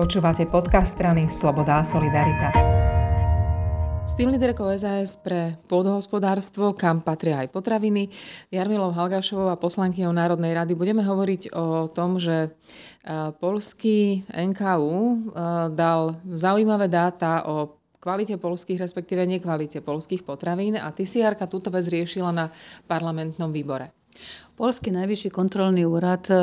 Počúvate podcast strany Sloboda a Solidarita. S tým líderkou SAS pre pôdohospodárstvo, kam patria aj potraviny, Jarmilou Halgašovou a poslankyňou Národnej rady budeme hovoriť o tom, že polský NKU dal zaujímavé dáta o kvalite polských, respektíve nekvalite polských potravín a ty si, Jarka, túto vec riešila na parlamentnom výbore. Polský najvyšší kontrolný úrad e,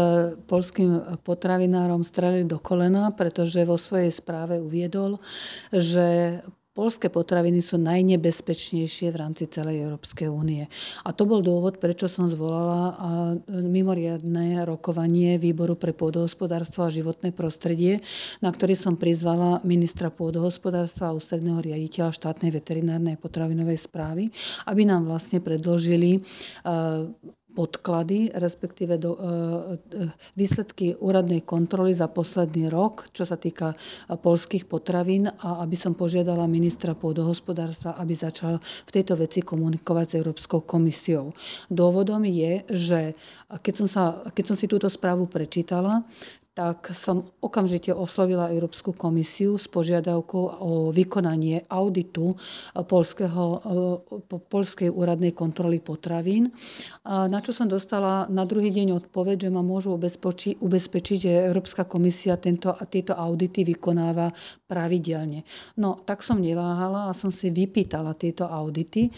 polským potravinárom strelil do kolena, pretože vo svojej správe uviedol, že polské potraviny sú najnebezpečnejšie v rámci celej Európskej únie. A to bol dôvod, prečo som zvolala mimoriadne rokovanie Výboru pre pôdohospodárstvo a životné prostredie, na ktorý som prizvala ministra pôdohospodárstva a ústredného riaditeľa štátnej veterinárnej potravinovej správy, aby nám vlastne predložili podklady, respektíve do, e, e, výsledky úradnej kontroly za posledný rok, čo sa týka e, polských potravín a aby som požiadala ministra pôdohospodárstva, aby začal v tejto veci komunikovať s Európskou komisiou. Dôvodom je, že keď som, sa, keď som si túto správu prečítala, tak som okamžite oslovila Európsku komisiu s požiadavkou o vykonanie auditu polského, polskej úradnej kontroly potravín, na čo som dostala na druhý deň odpoveď, že ma môžu ubezpečiť, ubezpečiť že Európska komisia tento, tieto audity vykonáva pravidelne. No, tak som neváhala a som si vypýtala tieto audity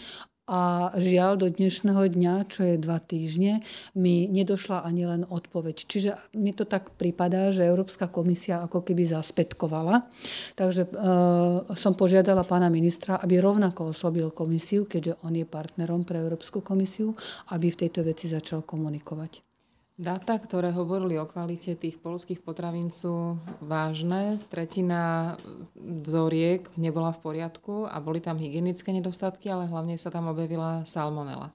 a žiaľ do dnešného dňa, čo je dva týždne, mi nedošla ani len odpoveď. Čiže mi to tak prípada, že Európska komisia ako keby zaspätkovala. Takže e, som požiadala pána ministra, aby rovnako oslobil komisiu, keďže on je partnerom pre Európsku komisiu, aby v tejto veci začal komunikovať. Dáta, ktoré hovorili o kvalite tých polských potravín sú vážne. Tretina vzoriek nebola v poriadku a boli tam hygienické nedostatky, ale hlavne sa tam objavila salmonela.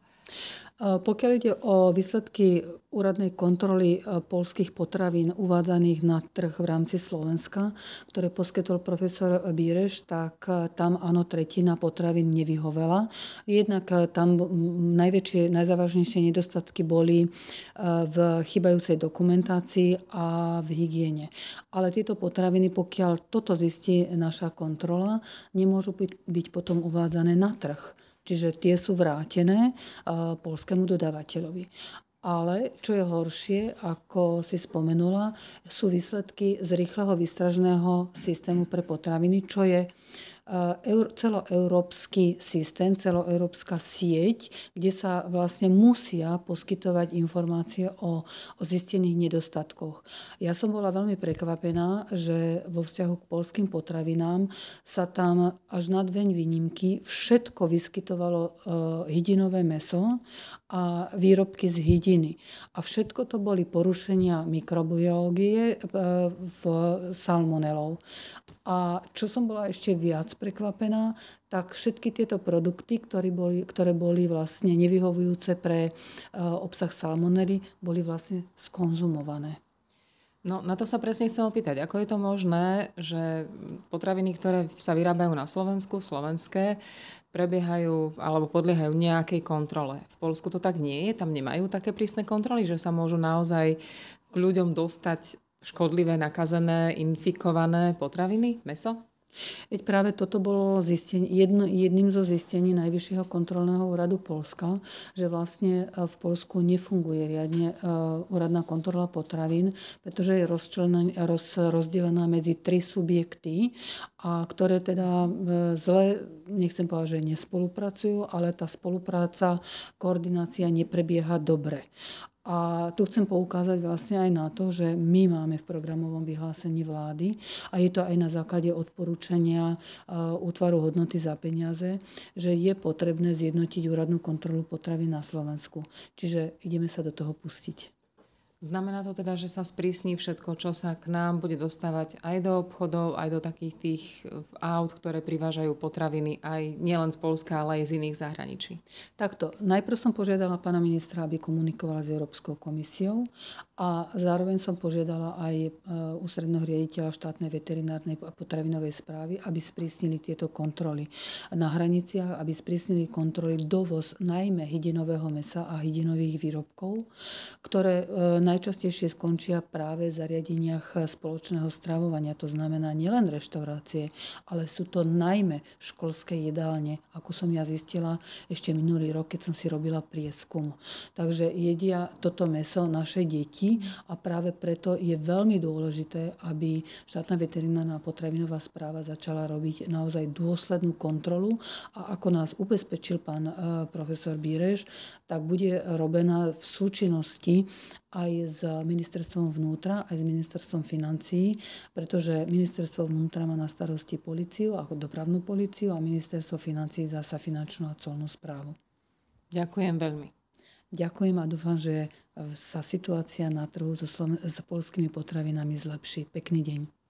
Pokiaľ ide o výsledky úradnej kontroly e, polských potravín uvádzaných na trh v rámci Slovenska, ktoré poskytol profesor Bíreš, tak e, tam áno, tretina potravín nevyhovela. Jednak e, tam najväčšie, najzávažnejšie nedostatky boli v chybajúcej dokumentácii a v hygiene. Ale tieto potraviny, pokiaľ toto zistí naša kontrola, nemôžu byť potom uvádzané na trh. Čiže tie sú vrátené polskému dodávateľovi. Ale čo je horšie, ako si spomenula, sú výsledky z rýchleho výstražného systému pre potraviny, čo je celoeurópsky systém, celoeurópska sieť, kde sa vlastne musia poskytovať informácie o, o zistených nedostatkoch. Ja som bola veľmi prekvapená, že vo vzťahu k polským potravinám sa tam až na dve výnimky všetko vyskytovalo e, hydinové meso a výrobky z hydiny. A všetko to boli porušenia mikrobiológie e, v salmonelou. A čo som bola ešte viac prekvapená, tak všetky tieto produkty, ktoré boli, ktoré boli vlastne nevyhovujúce pre uh, obsah salmonely, boli vlastne skonzumované. No, na to sa presne chcem opýtať. Ako je to možné, že potraviny, ktoré sa vyrábajú na Slovensku, slovenské, prebiehajú alebo podliehajú nejakej kontrole. V Polsku to tak nie je, tam nemajú také prísne kontroly, že sa môžu naozaj k ľuďom dostať škodlivé, nakazené, infikované potraviny, meso? Veď práve toto bolo zistenie, jedno, jedným zo zistení Najvyššieho kontrolného úradu Polska, že vlastne e, v Polsku nefunguje riadne uh, úradná kontrola potravín, pretože je roz, rozdelená medzi tri subjekty, a ktoré teda uh, zle, nechcem povedať, že nespolupracujú, ale tá spolupráca, koordinácia neprebieha dobre. A tu chcem poukázať vlastne aj na to, že my máme v programovom vyhlásení vlády a je to aj na základe odporúčania e, útvaru hodnoty za peniaze, že je potrebné zjednotiť úradnú kontrolu potravy na Slovensku. Čiže ideme sa do toho pustiť. Znamená to teda, že sa sprísni všetko, čo sa k nám bude dostávať aj do obchodov, aj do takých tých eh, aut, ktoré privážajú potraviny aj nielen z Polska, ale aj z iných zahraničí? Takto. Najprv som požiadala pána ministra, aby komunikovala s Európskou komisiou a zároveň som požiadala aj eh, ústredného riaditeľa štátnej veterinárnej a potravinovej správy, aby sprísnili tieto kontroly na hraniciach, aby sprísnili kontroly dovoz najmä hydinového mesa a hydinových výrobkov, ktoré eh, najčastejšie skončia práve v zariadeniach spoločného stravovania. To znamená nielen reštaurácie, ale sú to najmä školské jedálne, ako som ja zistila ešte minulý rok, keď som si robila prieskum. Takže jedia toto meso naše deti a práve preto je veľmi dôležité, aby štátna veterinárna potravinová správa začala robiť naozaj dôslednú kontrolu a ako nás ubezpečil pán e, profesor Bíreš, tak bude robená v súčinnosti aj s ministerstvom vnútra, aj s ministerstvom financií, pretože ministerstvo vnútra má na starosti policiu, ako dopravnú policiu a ministerstvo financií zasa finančnú a colnú správu. Ďakujem veľmi. Ďakujem a dúfam, že sa situácia na trhu so, Sloven- s polskými potravinami zlepší. Pekný deň.